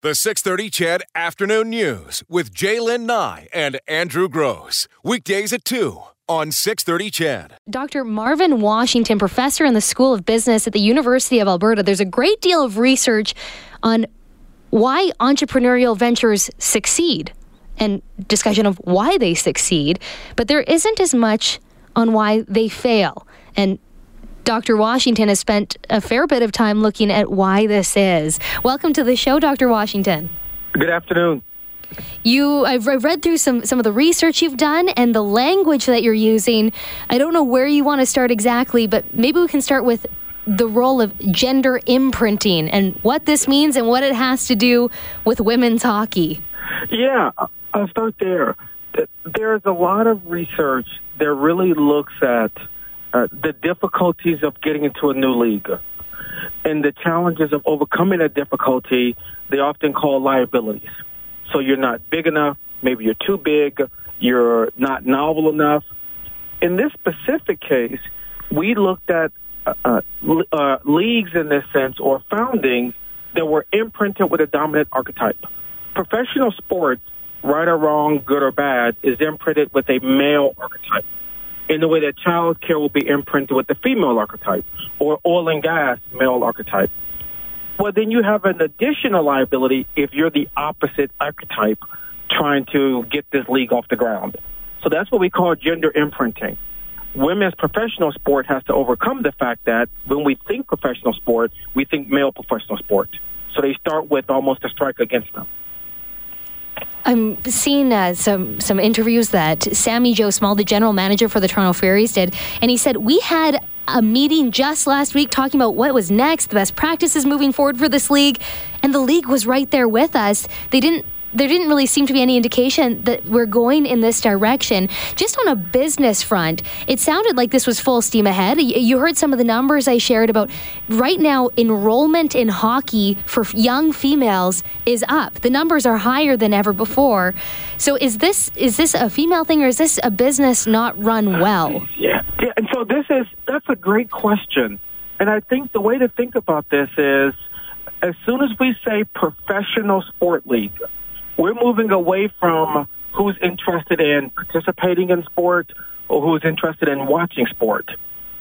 The 630 CHED Afternoon News with Jaylen Nye and Andrew Gross. Weekdays at 2 on 630 CHED. Dr. Marvin Washington, professor in the School of Business at the University of Alberta. There's a great deal of research on why entrepreneurial ventures succeed and discussion of why they succeed, but there isn't as much on why they fail. And Dr. Washington has spent a fair bit of time looking at why this is. Welcome to the show, Dr. Washington. Good afternoon. You, I've read through some some of the research you've done and the language that you're using. I don't know where you want to start exactly, but maybe we can start with the role of gender imprinting and what this means and what it has to do with women's hockey. Yeah, I'll start there. There's a lot of research that really looks at uh, the difficulties of getting into a new league and the challenges of overcoming that difficulty, they often call liabilities. So you're not big enough, maybe you're too big, you're not novel enough. In this specific case, we looked at uh, uh, uh leagues in this sense or foundings that were imprinted with a dominant archetype. Professional sports, right or wrong, good or bad, is imprinted with a male archetype in the way that child care will be imprinted with the female archetype or oil and gas male archetype. Well, then you have an additional liability if you're the opposite archetype trying to get this league off the ground. So that's what we call gender imprinting. Women's professional sport has to overcome the fact that when we think professional sport, we think male professional sport. So they start with almost a strike against them. I'm seeing uh, some some interviews that Sami Jo Small, the general manager for the Toronto Furies, did, and he said we had a meeting just last week talking about what was next, the best practices moving forward for this league, and the league was right there with us. They didn't there didn't really seem to be any indication that we're going in this direction. Just on a business front, it sounded like this was full steam ahead. You heard some of the numbers I shared about right now, enrollment in hockey for young females is up. The numbers are higher than ever before. So is this is this a female thing or is this a business not run well? Yeah. yeah. And so this is that's a great question. And I think the way to think about this is as soon as we say professional sport league, we're moving away from who's interested in participating in sport or who's interested in watching sport.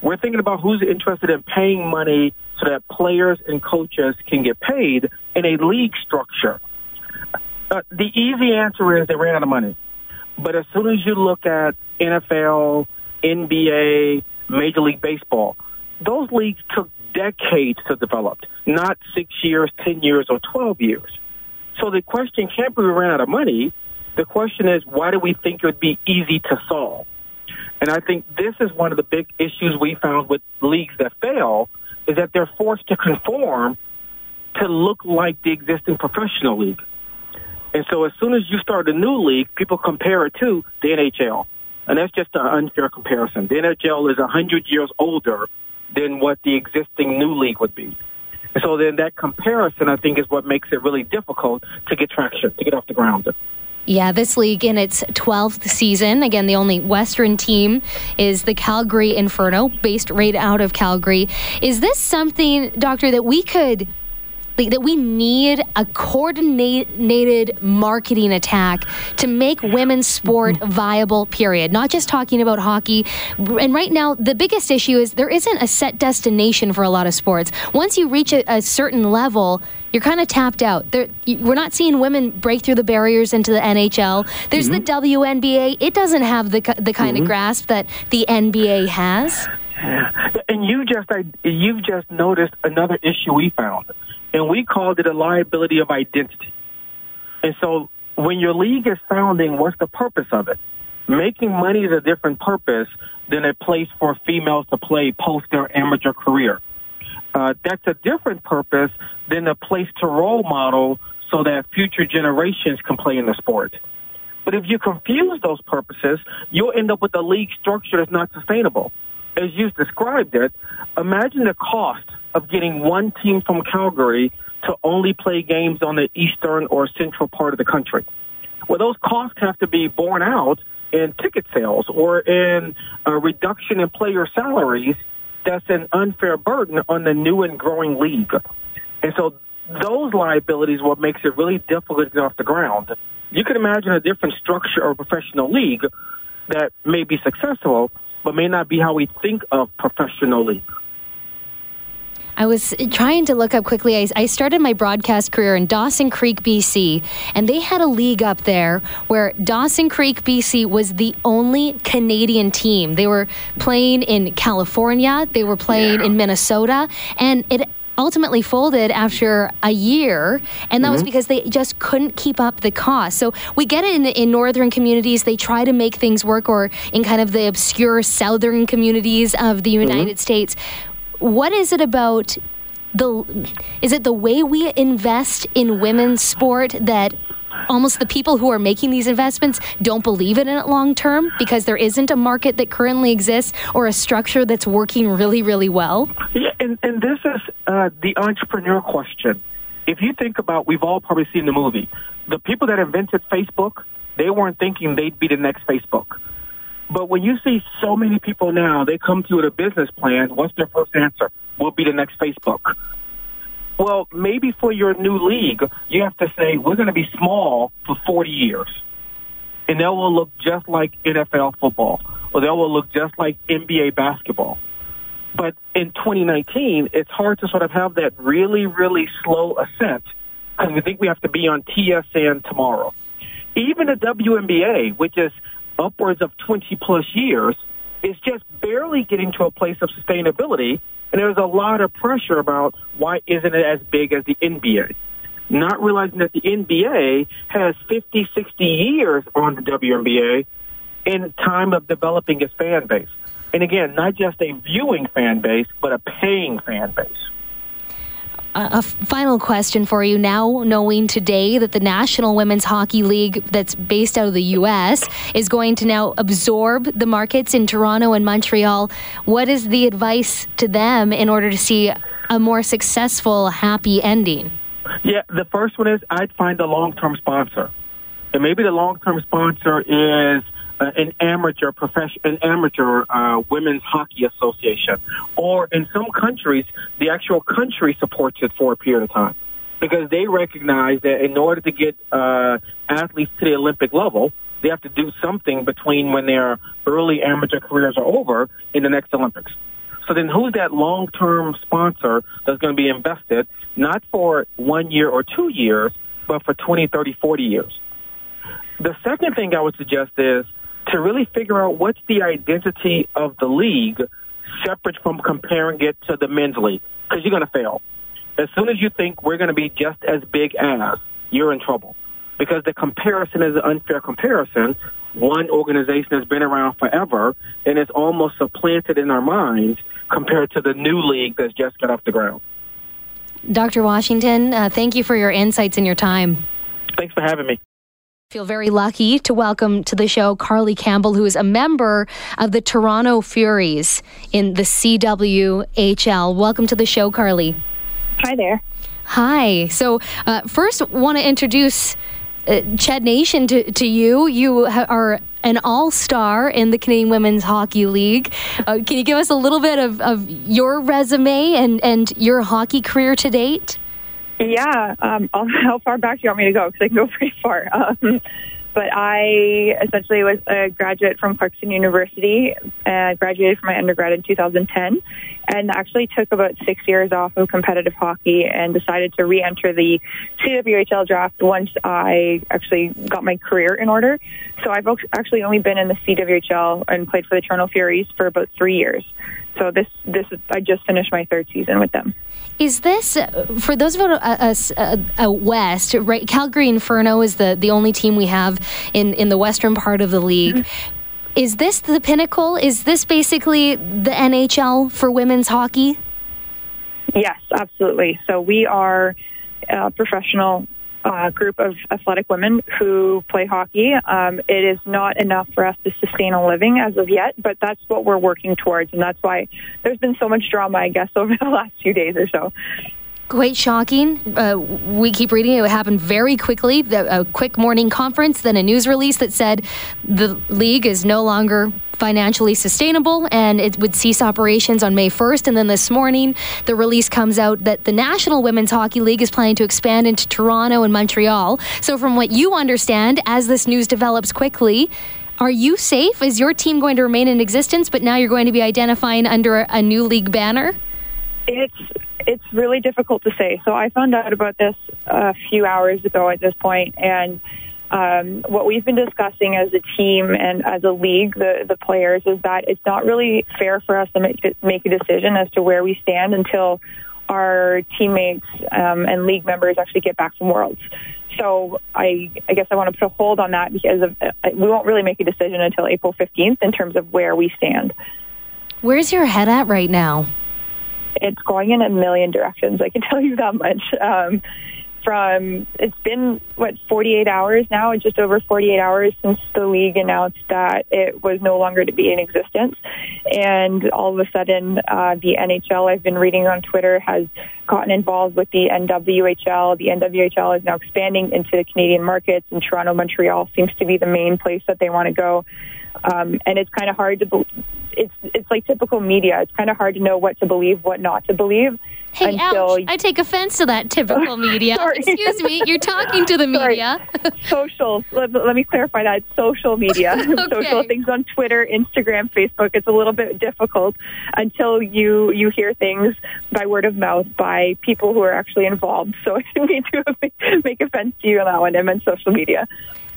We're thinking about who's interested in paying money so that players and coaches can get paid in a league structure. Uh, the easy answer is they ran out of money. But as soon as you look at NFL, NBA, Major League Baseball, those leagues took decades to develop, not six years, 10 years, or 12 years. So the question can't be we ran out of money. The question is, why do we think it would be easy to solve? And I think this is one of the big issues we found with leagues that fail is that they're forced to conform to look like the existing professional league. And so as soon as you start a new league, people compare it to the NHL. And that's just an unfair comparison. The NHL is 100 years older than what the existing new league would be. So then that comparison, I think, is what makes it really difficult to get traction, to get off the ground. Yeah, this league in its 12th season. Again, the only Western team is the Calgary Inferno, based right out of Calgary. Is this something, Doctor, that we could that we need a coordinated marketing attack to make women's sport mm-hmm. viable, period. Not just talking about hockey. And right now, the biggest issue is there isn't a set destination for a lot of sports. Once you reach a, a certain level, you're kind of tapped out. There, we're not seeing women break through the barriers into the NHL. There's mm-hmm. the WNBA. It doesn't have the the kind mm-hmm. of grasp that the NBA has. And you just you've just noticed another issue we found and we called it a liability of identity. And so when your league is founding, what's the purpose of it? Making money is a different purpose than a place for females to play post their amateur career. Uh, that's a different purpose than a place to role model so that future generations can play in the sport. But if you confuse those purposes, you'll end up with a league structure that's not sustainable. As you've described it, imagine the cost of getting one team from Calgary to only play games on the eastern or central part of the country. Well, those costs have to be borne out in ticket sales or in a reduction in player salaries. That's an unfair burden on the new and growing league. And so those liabilities what makes it really difficult to get off the ground. You can imagine a different structure of a professional league that may be successful, but may not be how we think of professional league. I was trying to look up quickly. I, I, started my broadcast career in Dawson Creek, BC, and they had a league up there where Dawson Creek, BC was the only Canadian team. They were playing in California, they were playing yeah. in Minnesota, and it ultimately folded after a year, and that mm-hmm. was because they just couldn't keep up the cost. So we get it in, in northern communities; they try to make things work, or in kind of the obscure southern communities of the mm-hmm. United mm-hmm. States what is it about the is it the way we invest in women's sport that almost the people who are making these investments don't believe in it long term because there isn't a market that currently exists or a structure that's working really really well? Yeah and, and this is uh, the entrepreneur question. If you think about we've all probably seen the movie. The people that invented facebook they weren't thinking they'd be the next facebook but when you see so many people now, they come to you with a business plan. What's their first answer? We'll be the next Facebook. Well, maybe for your new league, you have to say, we're going to be small for 40 years. And they will look just like NFL football, or they will look just like NBA basketball. But in 2019, it's hard to sort of have that really, really slow ascent because we think we have to be on TSN tomorrow. Even the WNBA, which is upwards of 20 plus years is just barely getting to a place of sustainability. And there's a lot of pressure about why isn't it as big as the NBA? Not realizing that the NBA has 50, 60 years on the WNBA in time of developing its fan base. And again, not just a viewing fan base, but a paying fan base a final question for you now, knowing today that the National Women's Hockey League, that's based out of the U.S., is going to now absorb the markets in Toronto and Montreal. What is the advice to them in order to see a more successful, happy ending? Yeah, the first one is I'd find a long term sponsor. And maybe the long term sponsor is uh, an amateur profession, an amateur uh, women's hockey association, or in some countries, the actual country supports it for a period of time because they recognize that in order to get uh, athletes to the Olympic level, they have to do something between when their early amateur careers are over in the next Olympics. So then who's that long-term sponsor that's going to be invested, not for one year or two years, but for 20, 30, 40 years? The second thing I would suggest is to really figure out what's the identity of the league separate from comparing it to the men's league because you're going to fail. As soon as you think we're going to be just as big as, you're in trouble because the comparison is an unfair comparison. One organization has been around forever and it's almost supplanted in our minds compared to the new league that's just got off the ground. Dr. Washington, uh, thank you for your insights and your time. Thanks for having me feel very lucky to welcome to the show Carly Campbell, who is a member of the Toronto Furies in the CWHL. Welcome to the show, Carly. Hi there. Hi. So, uh, first, want to introduce uh, Ched Nation to, to you. You are an all star in the Canadian Women's Hockey League. Uh, can you give us a little bit of, of your resume and, and your hockey career to date? Yeah. Um, how far back do you want me to go? Because I can go pretty far. Um, but I essentially was a graduate from Clarkson University and graduated from my undergrad in 2010 and actually took about six years off of competitive hockey and decided to re-enter the CWHL draft once I actually got my career in order. So I've actually only been in the CWHL and played for the Toronto Furies for about three years. So this, this is, I just finished my third season with them. Is this for those of us uh, uh, west? Right, Calgary Inferno is the the only team we have in in the western part of the league. Mm-hmm. Is this the pinnacle? Is this basically the NHL for women's hockey? Yes, absolutely. So we are a professional uh, group of athletic women who play hockey. Um, it is not enough for us to sustain a living as of yet, but that's what we're working towards, and that's why there's been so much drama, I guess, over the last few days or so. Quite shocking. Uh, we keep reading it. Happened very quickly. The, a quick morning conference, then a news release that said the league is no longer financially sustainable and it would cease operations on May 1st. And then this morning, the release comes out that the National Women's Hockey League is planning to expand into Toronto and Montreal. So, from what you understand, as this news develops quickly, are you safe? Is your team going to remain in existence, but now you're going to be identifying under a new league banner? It's it's really difficult to say. So I found out about this a few hours ago at this point, and um, what we've been discussing as a team and as a league, the, the players, is that it's not really fair for us to make, make a decision as to where we stand until our teammates um, and league members actually get back from Worlds. So I, I guess I want to put a hold on that because of, uh, we won't really make a decision until April 15th in terms of where we stand. Where's your head at right now? It's going in a million directions. I can tell you that much. Um, from it's been what 48 hours now, just over 48 hours since the league announced that it was no longer to be in existence, and all of a sudden uh, the NHL I've been reading on Twitter has gotten involved with the NWHL. The NWHL is now expanding into the Canadian markets, and Toronto, Montreal seems to be the main place that they want to go. Um, and it's kind of hard to it's it's like typical media. It's kind of hard to know what to believe, what not to believe. Hey, until... ouch. I take offense to that typical media. Excuse me, you're talking to the media. social. Let, let, me clarify that. Social media. okay. Social things on Twitter, Instagram, Facebook. It's a little bit difficult until you you hear things by word of mouth by people who are actually involved. So I didn't mean to make offense to you on that one. I meant social media.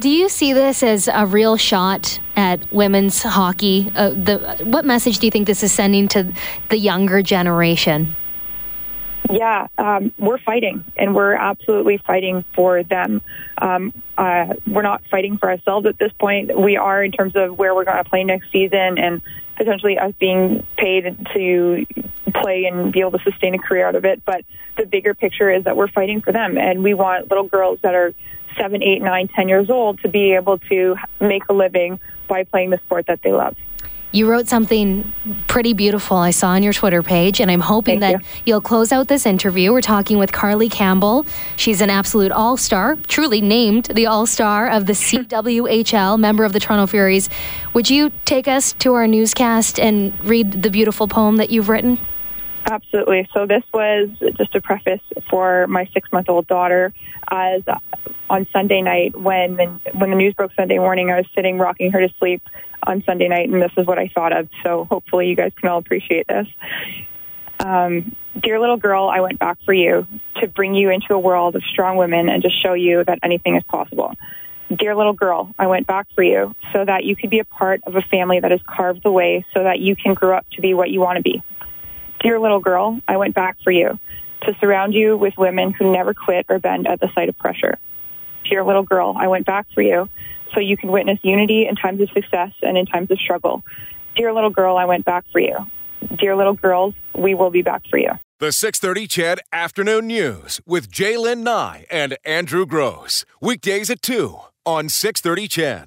Do you see this as a real shot at women's hockey? Uh, the, what message do you think this is sending to the younger generation? Yeah, um, we're fighting, and we're absolutely fighting for them. Um, uh, we're not fighting for ourselves at this point. We are in terms of where we're going to play next season and potentially us being paid to play and be able to sustain a career out of it. But the bigger picture is that we're fighting for them, and we want little girls that are seven, eight, nine, ten years old to be able to make a living by playing the sport that they love. You wrote something pretty beautiful I saw on your Twitter page, and I'm hoping Thank that you. will close out this interview. We're talking with Carly Campbell. She's an absolute all star, truly named the all star of the CWHL, member of the Toronto Furies. Would you take us to our newscast and read the beautiful poem that you've written? Absolutely. So, this was just a preface for my six month old daughter. As on Sunday night when the, when the news broke Sunday morning, I was sitting rocking her to sleep on Sunday night, and this is what I thought of. So hopefully you guys can all appreciate this. Um, dear little girl, I went back for you to bring you into a world of strong women and to show you that anything is possible. Dear little girl, I went back for you so that you could be a part of a family that is carved the way so that you can grow up to be what you want to be. Dear little girl, I went back for you to surround you with women who never quit or bend at the sight of pressure dear little girl, I went back for you so you can witness unity in times of success and in times of struggle. Dear little girl, I went back for you. Dear little girls, we will be back for you. The 630 CHED Afternoon News with Jaylen Nye and Andrew Gross. Weekdays at 2 on 630 CHED.